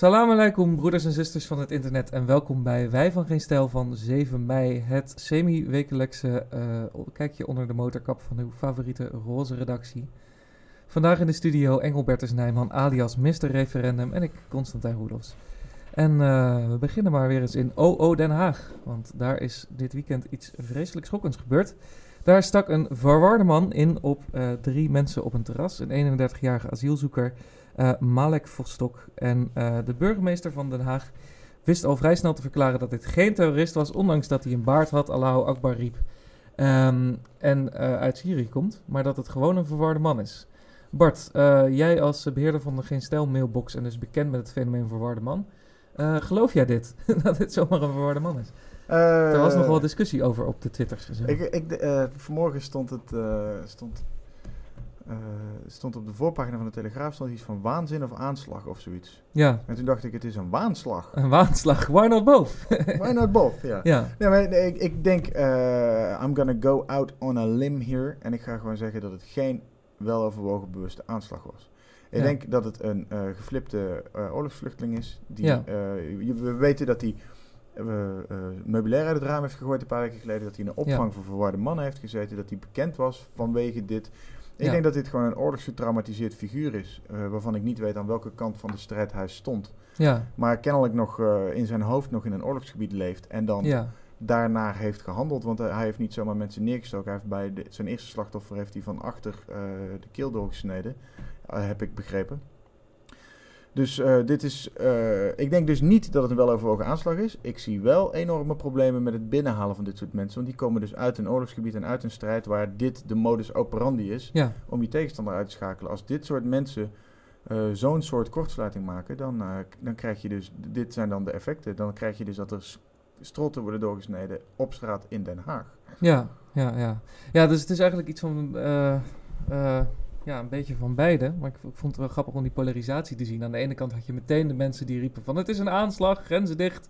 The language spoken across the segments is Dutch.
Salam alaikum, broeders en zusters van het internet. En welkom bij Wij van Geen Stijl van 7 mei. Het semi-wekelijkse uh, kijkje onder de motorkap van uw favoriete roze redactie. Vandaag in de studio Engelbertus Nijman alias Mr. Referendum en ik, Constantijn Roelofs. En uh, we beginnen maar weer eens in OO Den Haag. Want daar is dit weekend iets vreselijk schokkends gebeurd. Daar stak een verwarde man in op uh, drie mensen op een terras. Een 31-jarige asielzoeker Malek Vostok. En uh, de burgemeester van Den Haag wist al vrij snel te verklaren dat dit geen terrorist was, ondanks dat hij een baard had, Allahu Akbar riep. Um, en uh, uit Syrië komt, maar dat het gewoon een verwarde man is. Bart, jij als beheerder van de Geen Stijl mailbox en dus bekend met het fenomeen verwarde man, geloof jij dit? dat dit zomaar een verwarde man is? er was nog wel discussie over op de Twitters. Ik, ik, vanmorgen stond het, stond uh, stond op de voorpagina van de Telegraaf stond iets van waanzin of aanslag of zoiets. Ja. En toen dacht ik, het is een waanslag. Een waanslag, why not both? why not both, ja. ja. Nee, maar ik, ik denk, uh, I'm gonna go out on a limb here. En ik ga gewoon zeggen dat het geen weloverwogen bewuste aanslag was. Ik ja. denk dat het een uh, geflipte oorlogsvluchteling is. Die, ja. we weten dat hij meubilair uit het raam heeft gegooid een paar weken geleden. Dat hij in een opvang Ja. voor verwarde mannen heeft gezeten. Dat hij bekend was vanwege dit. Ik Ja. denk dat dit gewoon een oorlogsgetraumatiseerd figuur is. eh, waarvan ik niet weet aan welke kant van de strijd hij stond. Ja, Maar kennelijk nog eh, in zijn hoofd nog in een oorlogsgebied leeft. En dan ja, daarnaar heeft gehandeld. Want eh, hij heeft niet zomaar mensen neergestoken. Hij heeft bij de- zijn eerste slachtoffer heeft hij van achter de keel doorgesneden. heb ik begrepen. Dus eh, dit is. eh, ik denk dus niet dat het een weloverwogen aanslag is. Ik zie wel enorme problemen met het binnenhalen van dit soort mensen. Want die komen dus uit een oorlogsgebied en uit een strijd waar dit de modus operandi is ja, om je tegenstander uit te schakelen. Als dit soort mensen eh, zo'n soort kortsluiting maken, dan, dan krijg je dus, dit zijn dan de effecten. Dan krijg je dus dat er strotten worden doorgesneden op straat in Den Haag. ja, ja, ja. Ja, dus het is eigenlijk iets van, ja, een beetje van beide. Maar ik, vond het wel grappig om die polarisatie te zien. Aan de ene kant had je meteen de mensen die riepen van, het is een aanslag, grenzen dicht.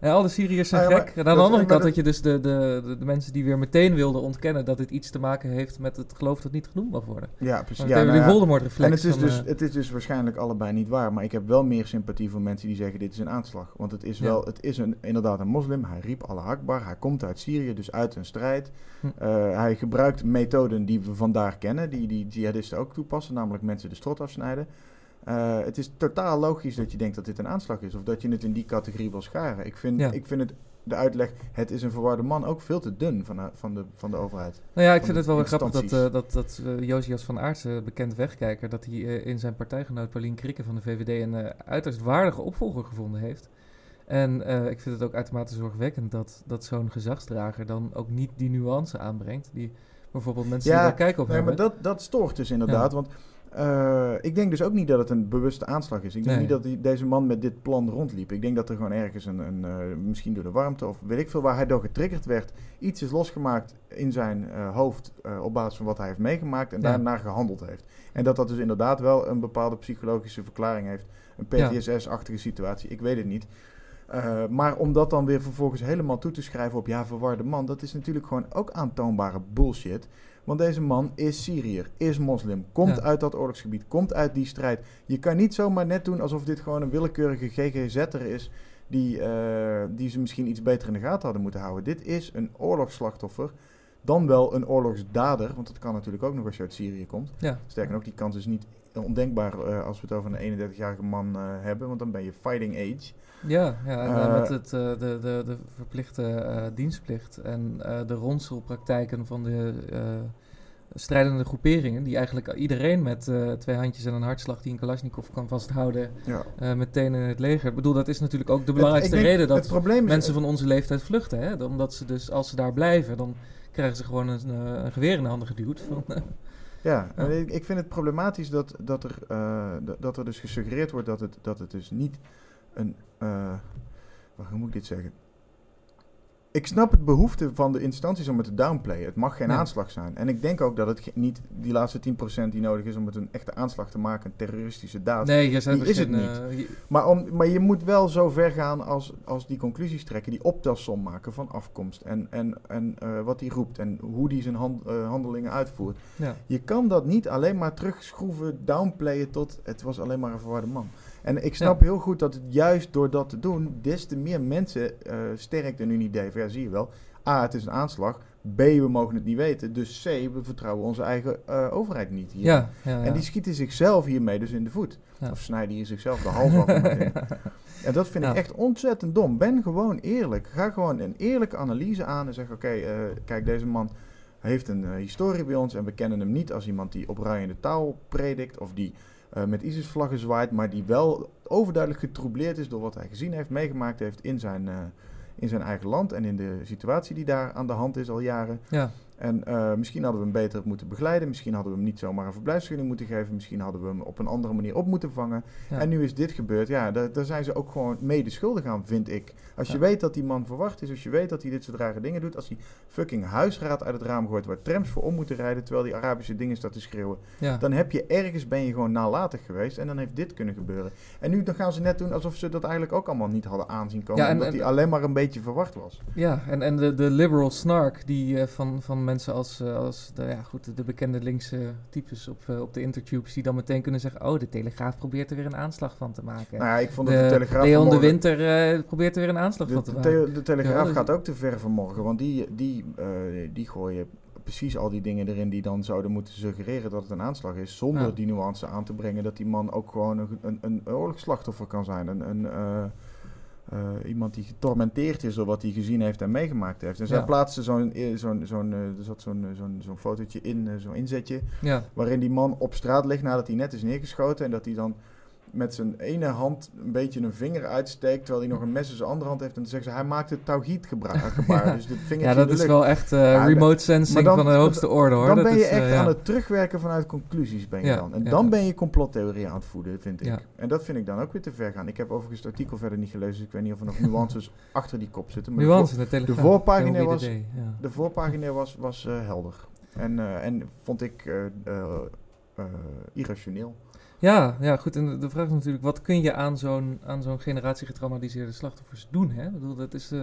En al de Syriërs zijn Ah, ja, gek. En aan de andere kant dat- je dus de, de, de, de mensen die weer meteen wilden ontkennen dat dit iets te maken heeft met het geloof dat niet genoemd mag worden. Ja, precies. Ja, nou die ja. Voldemort-reflex. En het is, van, dus, eh, het is dus waarschijnlijk allebei niet waar. Maar ik heb wel meer sympathie voor mensen die zeggen dit is een aanslag. Want het is Ja. wel, het is een, inderdaad een moslim. Hij riep Allah Akbar. Hij komt uit Syrië, dus uit een strijd. Hm. Eh, hij gebruikt methoden die we vandaag kennen. Die, die jihadisten ook toepassen. Namelijk mensen de strot afsnijden. Eh, het is totaal logisch dat je denkt dat dit een aanslag is. Of dat je het in die categorie wil scharen. Ik vind, Ja. ik vind het, de uitleg, het is een verwarde man, ook veel te dun van, de- van, de, van de overheid. Nou ja, ik vind het wel grappig dat, eh, dat, dat eh, Josias van Aartsen, bekend wegkijker, dat hij eh, in zijn partijgenoot Paulien Krikke van de VVD een eh, uiterst waardige opvolger gevonden heeft. En eh, ik vind het ook uitermate zorgwekkend dat, dat zo'n gezagsdrager dan ook niet die nuance aanbrengt die bijvoorbeeld mensen Ja, die daar kijken op Nee, maar hebben. dat, dat stoort dus inderdaad. Want eh, ik denk dus ook niet dat het een bewuste aanslag is. Ik denk Nee. niet dat die, deze man met dit plan rondliep. Ik denk dat er gewoon ergens een, een eh, misschien door de warmte of weet ik veel waar hij door getriggerd werd, iets is losgemaakt in zijn eh, hoofd op basis van wat hij heeft meegemaakt en Ja. daarnaar gehandeld heeft. En dat dat dus inderdaad wel een bepaalde psychologische verklaring heeft. Een. PTSS-achtige situatie. Ik weet het niet. Eh, maar om dat dan weer vervolgens helemaal toe te schrijven op ja, verwarde man, dat is natuurlijk gewoon ook aantoonbare bullshit. Want deze man is Syriër, is moslim, komt Ja. uit dat oorlogsgebied, komt uit die strijd. Je kan niet zomaar net doen alsof dit gewoon een willekeurige GGZ'er is die, eh, die ze misschien iets beter in de gaten hadden moeten houden. Dit is een oorlogsslachtoffer, dan wel een oorlogsdader, want dat kan natuurlijk ook nog als je uit Syrië komt. Ja, Sterker nog, die kans is niet ondenkbaar eh, als we het over een 31-jarige man eh, hebben, want dan ben je fighting age. ja, ja en, eh, met het, de, de, de verplichte dienstplicht en de ronselpraktijken van de strijdende groeperingen, die eigenlijk iedereen met twee handjes en een hartslag die een Kalashnikov kan vasthouden, Ja. meteen in het leger. Ik bedoel, dat is natuurlijk ook de belangrijkste Het- ik denk- reden dat is, mensen van onze leeftijd vluchten. Hè? Omdat ze dus, als ze daar blijven, dan krijgen ze gewoon een, eh, een geweer in de handen geduwd. Van, eh, Ja, ik, ik vind het problematisch dat, dat, er, eh, dat er dus gesuggereerd wordt dat het, dat het dus niet een. hoe moet ik dit zeggen? Ik snap het behoefte van de instanties om het te downplayen. Het mag geen aanslag zijn. En ik denk ook dat het niet die laatste 10% die nodig is om het een echte aanslag te maken, een terroristische daad. Nee, je Die is het niet. eh, Maar, om, maar je moet wel zo ver gaan als, als die conclusies trekken, die optelsom maken van afkomst. En, en, en eh, wat hij roept en hoe hij zijn hand- eh, handelingen uitvoert. ja. Je kan dat niet alleen maar terugschroeven, downplayen tot het was alleen maar een verwarde man. En ik snap heel goed dat het juist door dat te doen, des te meer mensen sterkt een idee van, ja zie je wel, A, het is een aanslag, B, we mogen het niet weten, dus C, we vertrouwen onze eigen eh, overheid niet hier. Ja, ja, ja. En die schieten zichzelf hiermee dus in de voet. Of snijden hier zichzelf de hals af. En dat vind ik echt ontzettend dom. Ben gewoon eerlijk. Ga gewoon een eerlijke analyse aan en zeg: Oké, eh, kijk, deze man heeft een eh, historie bij ons en we kennen hem niet als iemand die opruiende taal predikt of die met ISIS-vlaggen zwaait, maar die wel overduidelijk getroubleerd is door wat hij gezien heeft, meegemaakt heeft in zijn, in zijn eigen land en in de situatie die daar aan de hand is al jaren. ja. En eh, misschien hadden we hem beter moeten begeleiden. Misschien hadden we hem niet zomaar een verblijfsvergunning moeten geven. Misschien hadden we hem op een andere manier op moeten vangen. Ja. En nu is dit gebeurd. Ja, daar, daar zijn ze ook gewoon mede schuldig aan, vind ik. Als je weet dat die man verwacht is. Als je weet dat hij dit soort rare dingen doet. Als hij fucking huisraad uit het raam gooit waar trams voor om moeten rijden. Terwijl die Arabische dingen staat te schreeuwen. ja. Dan heb je ergens, ben je gewoon nalatig geweest. En dan heeft dit kunnen gebeuren. En nu dan gaan ze net doen alsof ze dat eigenlijk ook allemaal niet hadden aanzien komen. En- omdat hij alleen maar een beetje verwacht was. Ja, en, en de, de liberal snark die, eh, van, van mensen als, eh, als de, ja, goed, de bekende linkse types op, eh, op de intertubes... die dan meteen kunnen zeggen... oh, de Telegraaf probeert er weer een aanslag van te maken. Nou ja, ik vond de, de Telegraaf Leon de Winter eh, probeert er weer een aanslag De, van te maken. De Telegraaf Ja, gaat ook te ver vanmorgen, want die, die, eh, die gooien precies al die dingen erin die dan zouden moeten suggereren dat het een aanslag is, zonder Ja. die nuance aan te brengen dat die man ook gewoon een, een, een oorlogsslachtoffer kan zijn. Een, een, eh, iemand die getormenteerd is door wat hij gezien heeft en meegemaakt heeft. En zij Ja. plaatste zo'n, eh, zo'n, zo'n, eh, er zat zo'n, eh, zo'n, zo'n fotootje in, eh, zo'n inzetje, Ja, waarin die man op straat ligt nadat hij net is neergeschoten en dat hij dan met zijn ene hand een beetje een vinger uitsteekt, terwijl hij nog een mes in zijn andere hand heeft. En dan zeggen ze, hij maakt het gebra- gebaar. dus dit vingertje ja dat de is wel echt eh, Ja, remote sensing dan- van de hoogste orde, hoor. Dan Dat ben je is, eh, echt ja. aan het terugwerken vanuit conclusies, ben je dan. En dan ben je complottheorie aan het voeden, vind ik. En dat vind ik dan ook weer te ver gaan. Ik heb overigens het artikel verder niet gelezen, dus ik weet niet of er nog nuances achter die kop zitten. Maar de de voorpagina was- de voorpagina was, was eh, helder. En, eh, en vond ik eh, eh, eh, irrationeel. Ja, ja, goed. En de- vraag is natuurlijk, wat kun je aan zo'n, aan zo'n generatie getraumatiseerde slachtoffers doen? Hè? Ik bedoel, dat is, eh,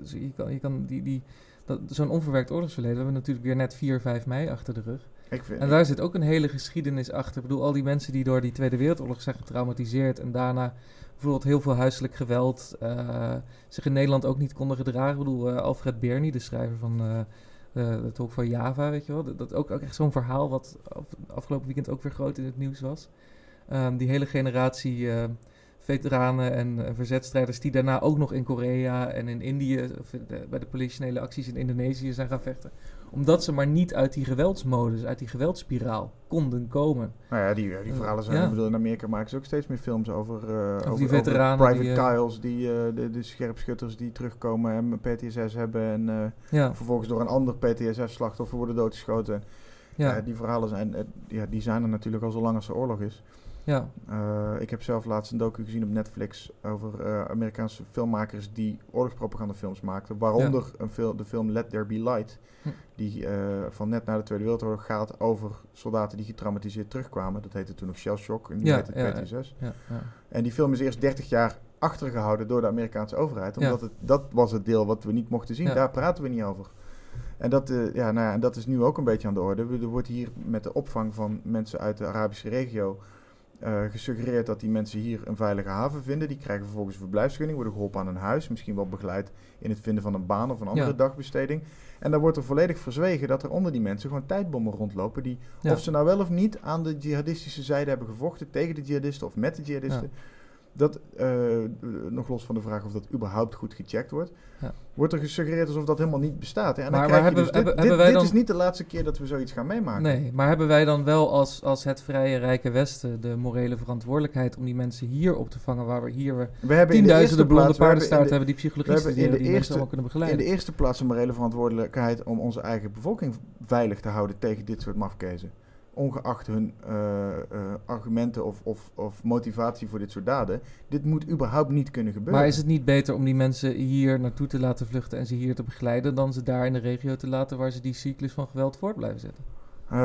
dus je kan, je kan die, die, dat, zo'n onverwerkt oorlogsverleden, we hebben natuurlijk weer net 4, 5 mei achter de rug. Ik vind, En daar zit ook een hele geschiedenis achter. Ik bedoel, al die mensen die door die Tweede Wereldoorlog zijn getraumatiseerd en daarna bijvoorbeeld heel veel huiselijk geweld eh, zich in Nederland ook niet konden gedragen. Ik bedoel, eh, Alfred Berny, de schrijver van de Talk van Java, weet je wel. Dat, dat ook, ook echt zo'n verhaal wat af- afgelopen weekend ook weer groot in het nieuws was. Ehm, die hele generatie eh, veteranen en eh, verzetstrijders die daarna ook nog in Korea en in Indië, of de- bij de politionele acties in Indonesië zijn gaan vechten. Omdat ze maar niet uit die geweldsmodus, uit die geweldsspiraal konden komen. Nou ja, die, die verhalen zijn... Ja. Ik bedoel, in Amerika maken ze ook steeds meer films over... eh over, die veteranen Private die, eh, Kyles, die, eh, de, de scherpschutters die terugkomen en PTSS hebben... en eh, Ja, vervolgens door een ander PTSS-slachtoffer worden doodgeschoten. ja, die verhalen zijn, eh, ja, die zijn er natuurlijk al zo lang als er oorlog is. Ja, Eh, ik heb zelf laatst een docu gezien op Netflix over eh, Amerikaanse filmmakers die oorlogspropagandafilms maakten. Waaronder een fil- de film Let There Be Light. Hm. Die eh, van net na de Tweede Wereldoorlog gaat over soldaten die getraumatiseerd terugkwamen. Dat heette toen nog Shell Shock en nu Ja, heet het ja, ja, ja. En die film is eerst 30 jaar achtergehouden door de Amerikaanse overheid. Omdat het, dat was het deel wat we niet mochten zien. Daar praten we niet over. En dat, ja, nou ja, en dat is nu ook een beetje aan de orde. Er wordt hier met de opvang van mensen uit de Arabische regio eh, gesuggereerd dat die mensen hier een veilige haven vinden. Die krijgen vervolgens een verblijfsvergunning, worden geholpen aan een huis, misschien wel begeleid in het vinden van een baan of een andere Ja. dagbesteding. En dan wordt er volledig verzwegen dat er onder die mensen gewoon tijdbommen rondlopen. Die, Ja. of ze nou wel of niet aan de jihadistische zijde hebben gevochten tegen de jihadisten of met de jihadisten. Dat, eh, nog los van de vraag of dat überhaupt goed gecheckt wordt, Ja. wordt er gesuggereerd alsof dat helemaal niet bestaat. Hè? En Maar- dan krijg je dus, hebben- dit, hebben dit, wij dit dan- is niet de laatste keer dat we zoiets gaan meemaken. Nee, maar hebben wij dan wel als, als het vrije rijke Westen de morele verantwoordelijkheid om die mensen hier op te vangen, waar we hier We hebben in tienduizenden blonde hebben in die psychologie we hebben in de die mensen eerste- allemaal kunnen in begeleiden. de eerste plaats een morele verantwoordelijkheid om onze eigen bevolking veilig te houden tegen dit soort mafkezen. Ongeacht hun eh, eh, argumenten of, of, of motivatie voor dit soort daden. Dit moet überhaupt niet kunnen gebeuren. Maar is het niet beter om die mensen hier naartoe te laten vluchten en ze hier te begeleiden, dan ze daar in de regio te laten waar ze die cyclus van geweld voort blijven zetten? Eh,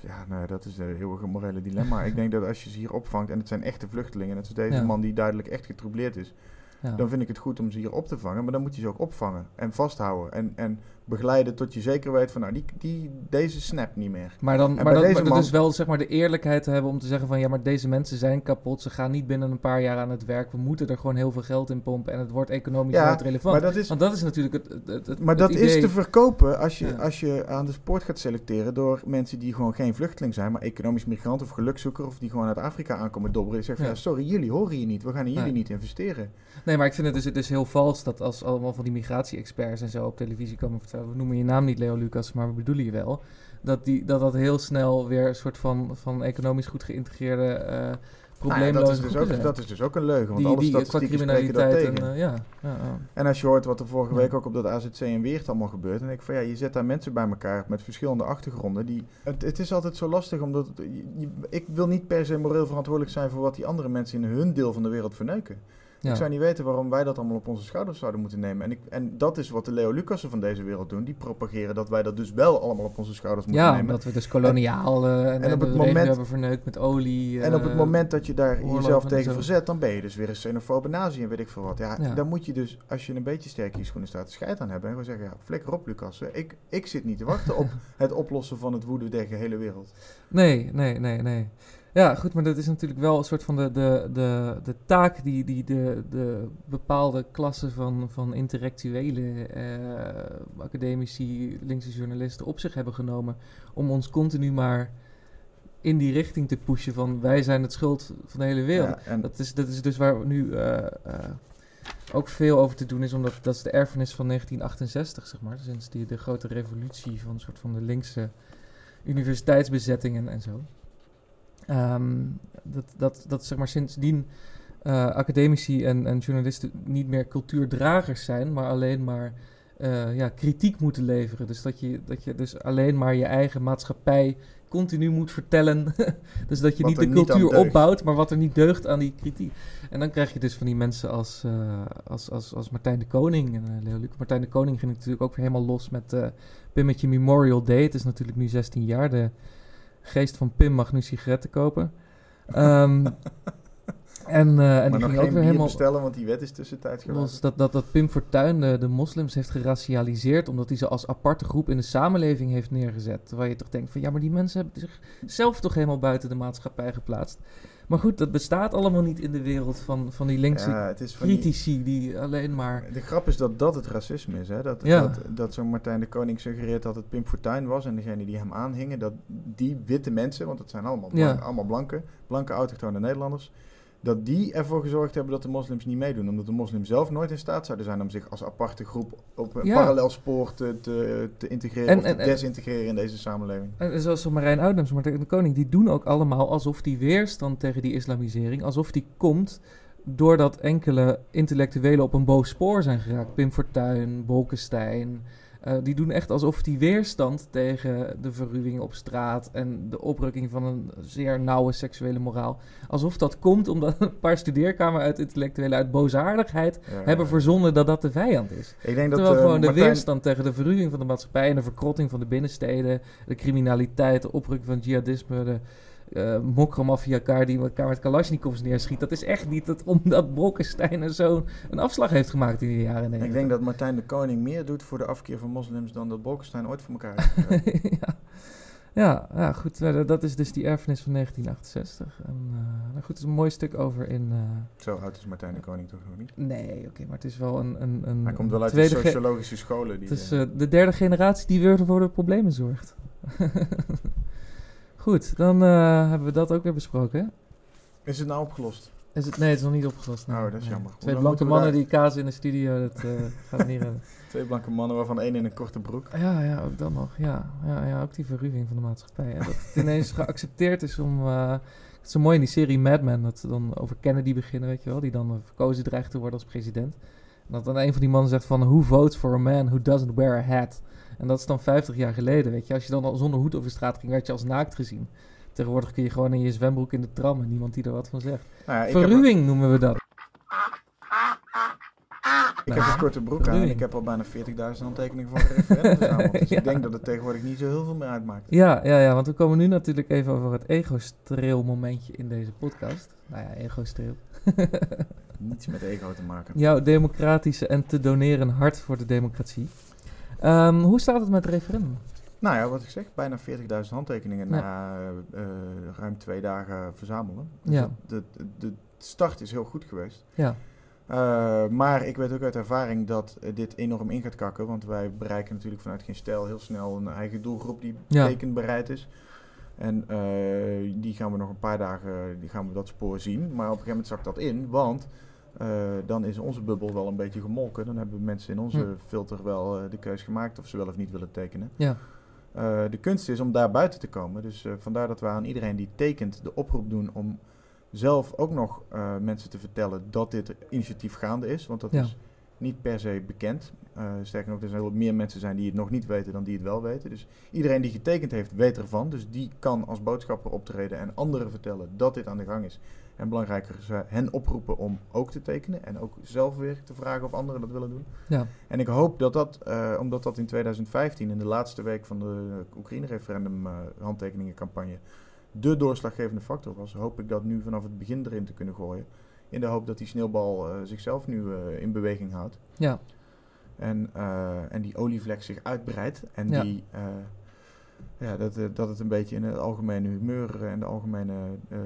ja, nou, dat is een heel erg morele dilemma. ik denk dat als je ze hier opvangt, en het zijn echte vluchtelingen, net zoals deze Ja. man die duidelijk echt getroubleerd is, Ja. dan vind ik het goed om ze hier op te vangen. Maar dan moet je ze ook opvangen en vasthouden. En, en begeleiden tot je zeker weet van, nou, die, die, deze snapt niet meer. Maar dan, En maar dat, is wel zeg maar de eerlijkheid te hebben om te zeggen van ja, maar deze mensen zijn kapot. Ze gaan niet binnen een paar jaar aan het werk. We moeten er gewoon heel veel geld in pompen en het wordt economisch Ja, nooit relevant. Maar dat is, Want dat is natuurlijk het, het, het, het- maar het dat is te verkopen als je, Ja. als je aan de sport gaat selecteren door mensen die gewoon geen vluchteling zijn, maar economisch migrant of gelukzoeker of die gewoon uit Afrika aankomen dobberen. Ik zeg van, Ja. sorry, jullie horen hier niet. We gaan in jullie niet investeren. Nee, maar ik vind het dus, het is heel vals dat als allemaal van die migratie-experts en zo op televisie komen vertellen, we noemen je naam niet Leo Lucas, maar we bedoelen je wel, dat die, dat, dat heel snel weer een soort van, van economisch goed geïntegreerde uh, ja, probleemloze dat, is dus groepen ook, zijn. dat is dus ook een leugen, want die, alle die qua statistieken spreken dat criminaliteit tegen. en eh, ja, ja, ja. En als je hoort wat er vorige week ook op dat AZC en Weert allemaal gebeurt, dan denk ik van ja, je zet daar mensen bij elkaar met verschillende achtergronden. Die, het, het is altijd zo lastig, omdat het- je- je- ik wil niet per se moreel verantwoordelijk zijn voor wat die andere mensen in hun deel van de wereld verneuken. Ja. Ik zou niet weten waarom wij dat allemaal op onze schouders zouden moeten nemen. En, ik, en dat is wat de Leo Lucassen van deze wereld doen. Die propageren dat wij dat dus wel allemaal op onze schouders moeten Ja, nemen. omdat we dus koloniaal eh, en, en en op het moment- hebben verneukt met olie. En op het eh, moment dat je daar jezelf en tegen verzet, dan ben je dus weer een xenofobe nazi en weet ik veel wat. Ja, Ja. dan moet je dus, als je een beetje sterk in je schoenen staat, scheid aan hebben. En gewoon zeggen, ja, flikker op Lucas. Ik, ik zit niet te wachten op het oplossen van het woede der gehele wereld. Nee, nee, nee, nee. Ja, goed, maar dat is natuurlijk wel een soort van de, de, de, de taak die, die de, de bepaalde klassen van, van intellectuele eh, academici, linkse journalisten op zich hebben genomen. Om ons continu maar in die richting te pushen van wij zijn het schuld van de hele wereld. Ja, en Dat is, dat is dus waar nu eh, eh, ook veel over te doen is, omdat dat is de erfenis van 1968, zeg maar. Sinds die, de grote revolutie van een soort van de linkse universiteitsbezettingen en zo. Ehm, dat, dat, dat zeg maar sindsdien eh, academici en, en journalisten niet meer cultuurdragers zijn, maar alleen maar eh, ja, kritiek moeten leveren. Dus dat je, dat je dus alleen maar je eigen maatschappij continu moet vertellen. dus dat je Wat niet de cultuur opbouwt, maar wat er niet deugt aan die kritiek. En dan krijg je dus van die mensen als, eh, als, als, als Martijn de Koning en Leo Luc. Martijn de Koning ging natuurlijk ook weer helemaal los met Pimmetje Memorial Day. Het is natuurlijk nu 16 jaar. De geest van Pim mag nu sigaretten kopen. Ehm, en, eh, en maar die nog ging geen ook weer helemaal bestellen, want die wet is tussentijd los. gelost. Dat, dat, dat Pim Fortuyn de, de moslims heeft geracialiseerd... omdat hij ze als aparte groep in de samenleving heeft neergezet. Terwijl je toch denkt van... ja, maar die mensen hebben zichzelf toch helemaal buiten de maatschappij geplaatst. Maar goed, dat bestaat allemaal niet in de wereld van, van die linkse Ja, het is van die- critici... die alleen maar... De grap is dat dat het racisme is. Hè? Dat, Ja. dat, dat zo'n Martijn de Koning suggereert dat het Pim Fortuyn was. En degene die hem aanhingen, dat die witte mensen, want het zijn allemaal, Ja. allemaal blanke, blanke autochtone Nederlanders. Dat die ervoor gezorgd hebben dat de moslims niet meedoen. Omdat de moslims zelf nooit in staat zouden zijn om zich als aparte groep op een Ja. parallel spoor te, te, te integreren En- of te en- en- desintegreren in deze samenleving. En zoals zo Marijn Oudnems, Martijn de Koning, die doen ook allemaal alsof die weerstand tegen die islamisering, alsof die komt doordat enkele intellectuelen op een boos spoor zijn geraakt. Pim Fortuyn, Bolkestein. Eh, die doen echt alsof die weerstand tegen de verruwing op straat en de oprukking van een zeer nauwe seksuele moraal, alsof dat komt omdat een paar studeerkamer uit intellectuelen uit boosaardigheid Ja. hebben verzonnen dat dat de vijand is. Ik denk dat Terwijl eh, gewoon de Martijn- weerstand tegen de verruwing van de maatschappij en de verkrotting van de binnensteden, de criminaliteit, de oprukking van jihadisme, de uh, mokromafia die elkaar met kalasjnikovs neerschiet. Dat is echt niet dat, omdat Bolkestein en zo een afslag heeft gemaakt in de jaren 90. Ik denk dat Martijn de Koning meer doet voor de afkeer van moslims dan dat Bolkestein ooit voor elkaar heeft ja. Ja, ja, goed. eh, Dat is dus die erfenis van 1968. En, uh, nou goed, het is een mooi stuk over in... Uh... Zo oud is Martijn de Koning toch nog niet? Nee, oké, maar het is wel een... een, een Hij komt wel uit de sociologische scholen. Die, het is de derde generatie die weer voor de problemen zorgt. goed, dan uh, hebben we dat ook weer besproken. Hè? Is het nou opgelost? Is het, nee, het is nog niet opgelost. Oh, dat is nee. jammer. Twee blanke mannen die kaas in de studio, dat uh, gaat niet redden. Twee blanke mannen, waarvan één in een korte broek. Ja, ja, ook dan nog. Ja, ja, ja ook die verruwing van de maatschappij. Ja, dat het ineens geaccepteerd is om... Uh, het is zo mooi in die serie Mad Men, dat ze dan over Kennedy beginnen, weet je wel. Die dan verkozen dreigt te worden als president. En dat dan een van die mannen zegt van... Who votes for a man who doesn't wear a hat? En dat is dan 50 jaar geleden, weet je. Als je dan al zonder hoed over straat ging, werd je als naakt gezien. Tegenwoordig kun je gewoon in je zwembroek in de tram en niemand die er wat van zegt. Nou ja, ik heb, Verruwing noemen we dat. ik heb een korte broek aan en ik heb al bijna 40.000 handtekeningen voor een referendum. Dus Ja. ik denk dat het tegenwoordig niet zo heel veel meer uitmaakt. Ja, ja, ja, want we komen nu natuurlijk even over het ego-streel momentje in deze podcast. Nou ja, ego-streel. Niets met ego te maken. Jouw democratische en te doneren hart voor de democratie. Ehm, hoe staat het met het referendum? Nou ja, wat ik zeg, bijna 40.000 handtekeningen Ja. na eh, ruim twee dagen verzamelen. Dus Ja. De, de, de start is heel goed geweest. Ja, Eh, maar ik weet ook uit ervaring dat dit enorm in gaat kakken. Want wij bereiken natuurlijk vanuit geen stijl heel snel een eigen doelgroep die Ja. tekenbereid is. En eh, die gaan we nog een paar dagen die gaan we dat spoor zien. Maar op een gegeven moment zakt dat in. Want eh, dan is onze bubbel wel een beetje gemolken. Dan hebben mensen in onze Hm. filter wel eh, de keus gemaakt of ze wel of niet willen tekenen. ja, Eh, de kunst is om daar buiten te komen. Dus vandaar dat we aan iedereen die tekent de oproep doen om zelf ook nog mensen te vertellen dat dit initiatief gaande is. Want dat Ja. is niet per se bekend. Sterker nog, er zijn heel meer mensen zijn die het nog niet weten dan die het wel weten. Dus iedereen die getekend heeft, weet ervan. Dus die kan als boodschapper optreden en anderen vertellen dat dit aan de gang is. En belangrijker is hen oproepen om ook te tekenen. En ook zelf weer te vragen of anderen dat willen doen. ja, En ik hoop dat dat, eh, omdat dat in 2015, in de laatste week van de Oekraïne-referendum eh, handtekeningencampagne, de doorslaggevende factor was, hoop ik dat nu vanaf het begin erin te kunnen gooien. In de hoop dat die sneeuwbal eh, zichzelf nu in beweging houdt. ja, En, en die olievlek zich uitbreidt. En Ja. die, ja, dat, eh, dat het een beetje in het algemene humeur en de algemene eh, eh,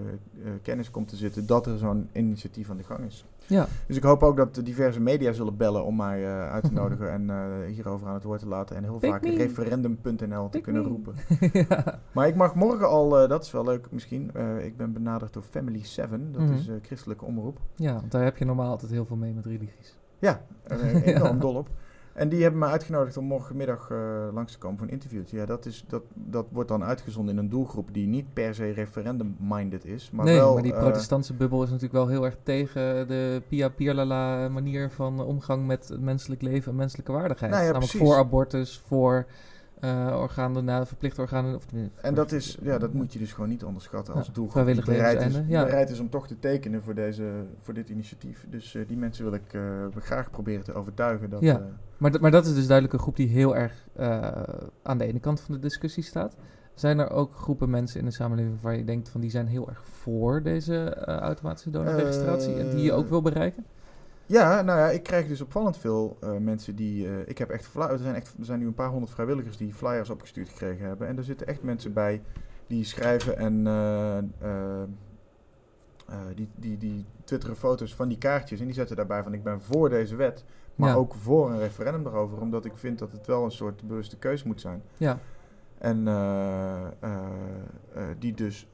kennis komt te zitten dat er zo'n initiatief aan de gang is. ja. Dus ik hoop ook dat de diverse media zullen bellen om mij eh, uit te nodigen en eh, hierover aan het woord te laten. En heel Pick vaak referendum.nl te Pick kunnen me. roepen. ja. Maar ik mag morgen al, eh, dat is wel leuk misschien, eh, ik ben benaderd door Family 7, dat Mhm. is eh christelijke omroep. Ja, want daar heb je normaal altijd heel veel mee met religies. Ja, eh, enorm Ja. dol op. En die hebben me uitgenodigd om morgenmiddag eh, langs te komen voor een interview. Ja, dat, is, dat, dat wordt dan uitgezonden in een doelgroep die niet per se referendum-minded is. Maar nee, wel, maar die eh, protestantse bubbel is natuurlijk wel heel erg tegen de pia pierlala manier van omgang met het menselijk leven en menselijke waardigheid. Nou ja, Namelijk precies. voor abortus, voor organen, na verplichte organen. Of, En dat, is, ja, dat moet je dus gewoon niet onderschatten als Ja, doelgroep die bereid is, ja. bereid is om toch te tekenen voor, deze, voor dit initiatief. Dus eh, die mensen wil ik eh, graag proberen te overtuigen. Dat, Ja. Maar, maar dat is dus duidelijk een groep die heel erg aan de ene kant van de discussie staat. Zijn er ook groepen mensen in de samenleving waar je denkt van die zijn heel erg voor deze automatische donorregistratie en die je ook wil bereiken? Ja, nou ja, ik krijg dus opvallend veel eh, mensen die... eh, ik heb echt, er, zijn echt, er zijn nu een paar honderd vrijwilligers die flyers opgestuurd gekregen hebben. En er zitten echt mensen bij die schrijven en... eh, die, die, die twitteren foto's van die kaartjes en die zetten daarbij van ik ben voor deze wet, maar Ja. ook voor een referendum erover, omdat ik vind dat het wel een soort bewuste keus moet zijn. Ja, En die dus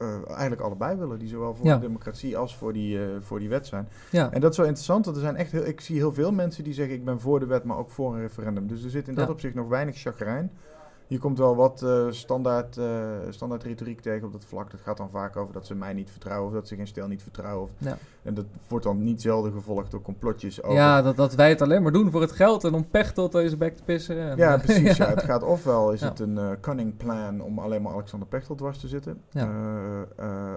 eh, eigenlijk allebei willen. Die zowel voor Ja. de democratie als voor die, eh, voor die wet zijn. ja, En dat is wel interessant, want er zijn echt heel, ik zie heel veel mensen die zeggen ik ben voor de wet, maar ook voor een referendum. Dus er zit in dat opzicht nog weinig chagrijn. Je komt wel wat eh, standaard, eh, standaard retoriek tegen op dat vlak. Dat gaat dan vaak over dat ze mij niet vertrouwen of dat ze geen stel niet vertrouwen. Of, ja. En dat wordt dan niet zelden gevolgd door complotjes over ja dat, dat wij het alleen maar doen voor het geld en om Pechtold uit zijn bek te pissen. En, Ja, precies. ja. Het gaat ofwel is Ja. het een eh, cunning plan om alleen maar Alexander Pechtold dwars te zitten.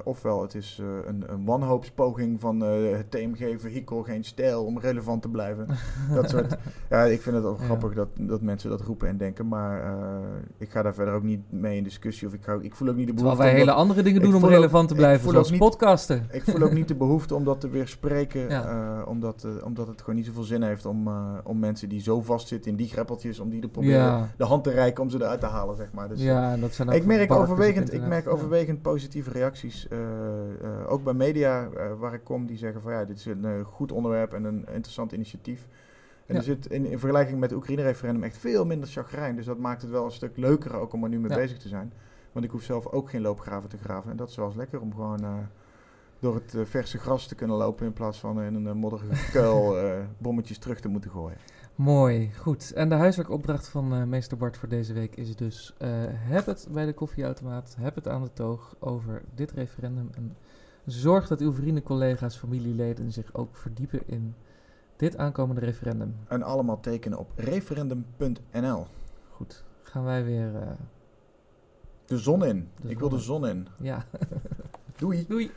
Ofwel het is een, een wanhoopspoging van het TMG-vehikel, geen stijl, om relevant te blijven. dat soort. Ja, ik vind het ook grappig dat, dat mensen dat roepen en denken. Maar ik ga daar verder ook niet mee in discussie. Of ik, ga, ik voel ook niet de Terwijl behoefte... wij om hele dat- andere dingen doen om ook- relevant te blijven, zoals niet- podcasten. ik voel ook niet de behoefte om dat te weerspreken. Ja. eh, omdat, eh, omdat het gewoon niet zoveel zin heeft om, eh, om mensen die zo vastzitten in die greppeltjes... om die te proberen Ja, de hand te reiken om ze eruit te halen, zeg maar. Dus, ja, dat zijn ook ik merk, overwegend, ik merk overwegend positieve reacties. ook bij media waar ik kom, die zeggen van ja, dit is een goed onderwerp en een interessant initiatief. En Ja. er zit in, in vergelijking met het Oekraïne-referendum echt veel minder chagrijn. Dus dat maakt het wel een stuk leuker ook om er nu mee Ja. bezig te zijn. Want ik hoef zelf ook geen loopgraven te graven. En dat is wel eens lekker om gewoon eh, door het eh, verse gras te kunnen lopen in plaats van in een eh, modderige kuil bommetjes terug te moeten gooien. Mooi, goed. En de huiswerkopdracht van meester Bart voor deze week is dus... heb het bij de koffieautomaat, heb het aan de toog over dit referendum... en zorg dat uw vrienden, collega's, familieleden zich ook verdiepen in dit aankomende referendum. En allemaal tekenen op referendum.nl. goed. Gaan wij weer... eh, De zon in. De ik wil de zon zon in. ja, Doei. doei!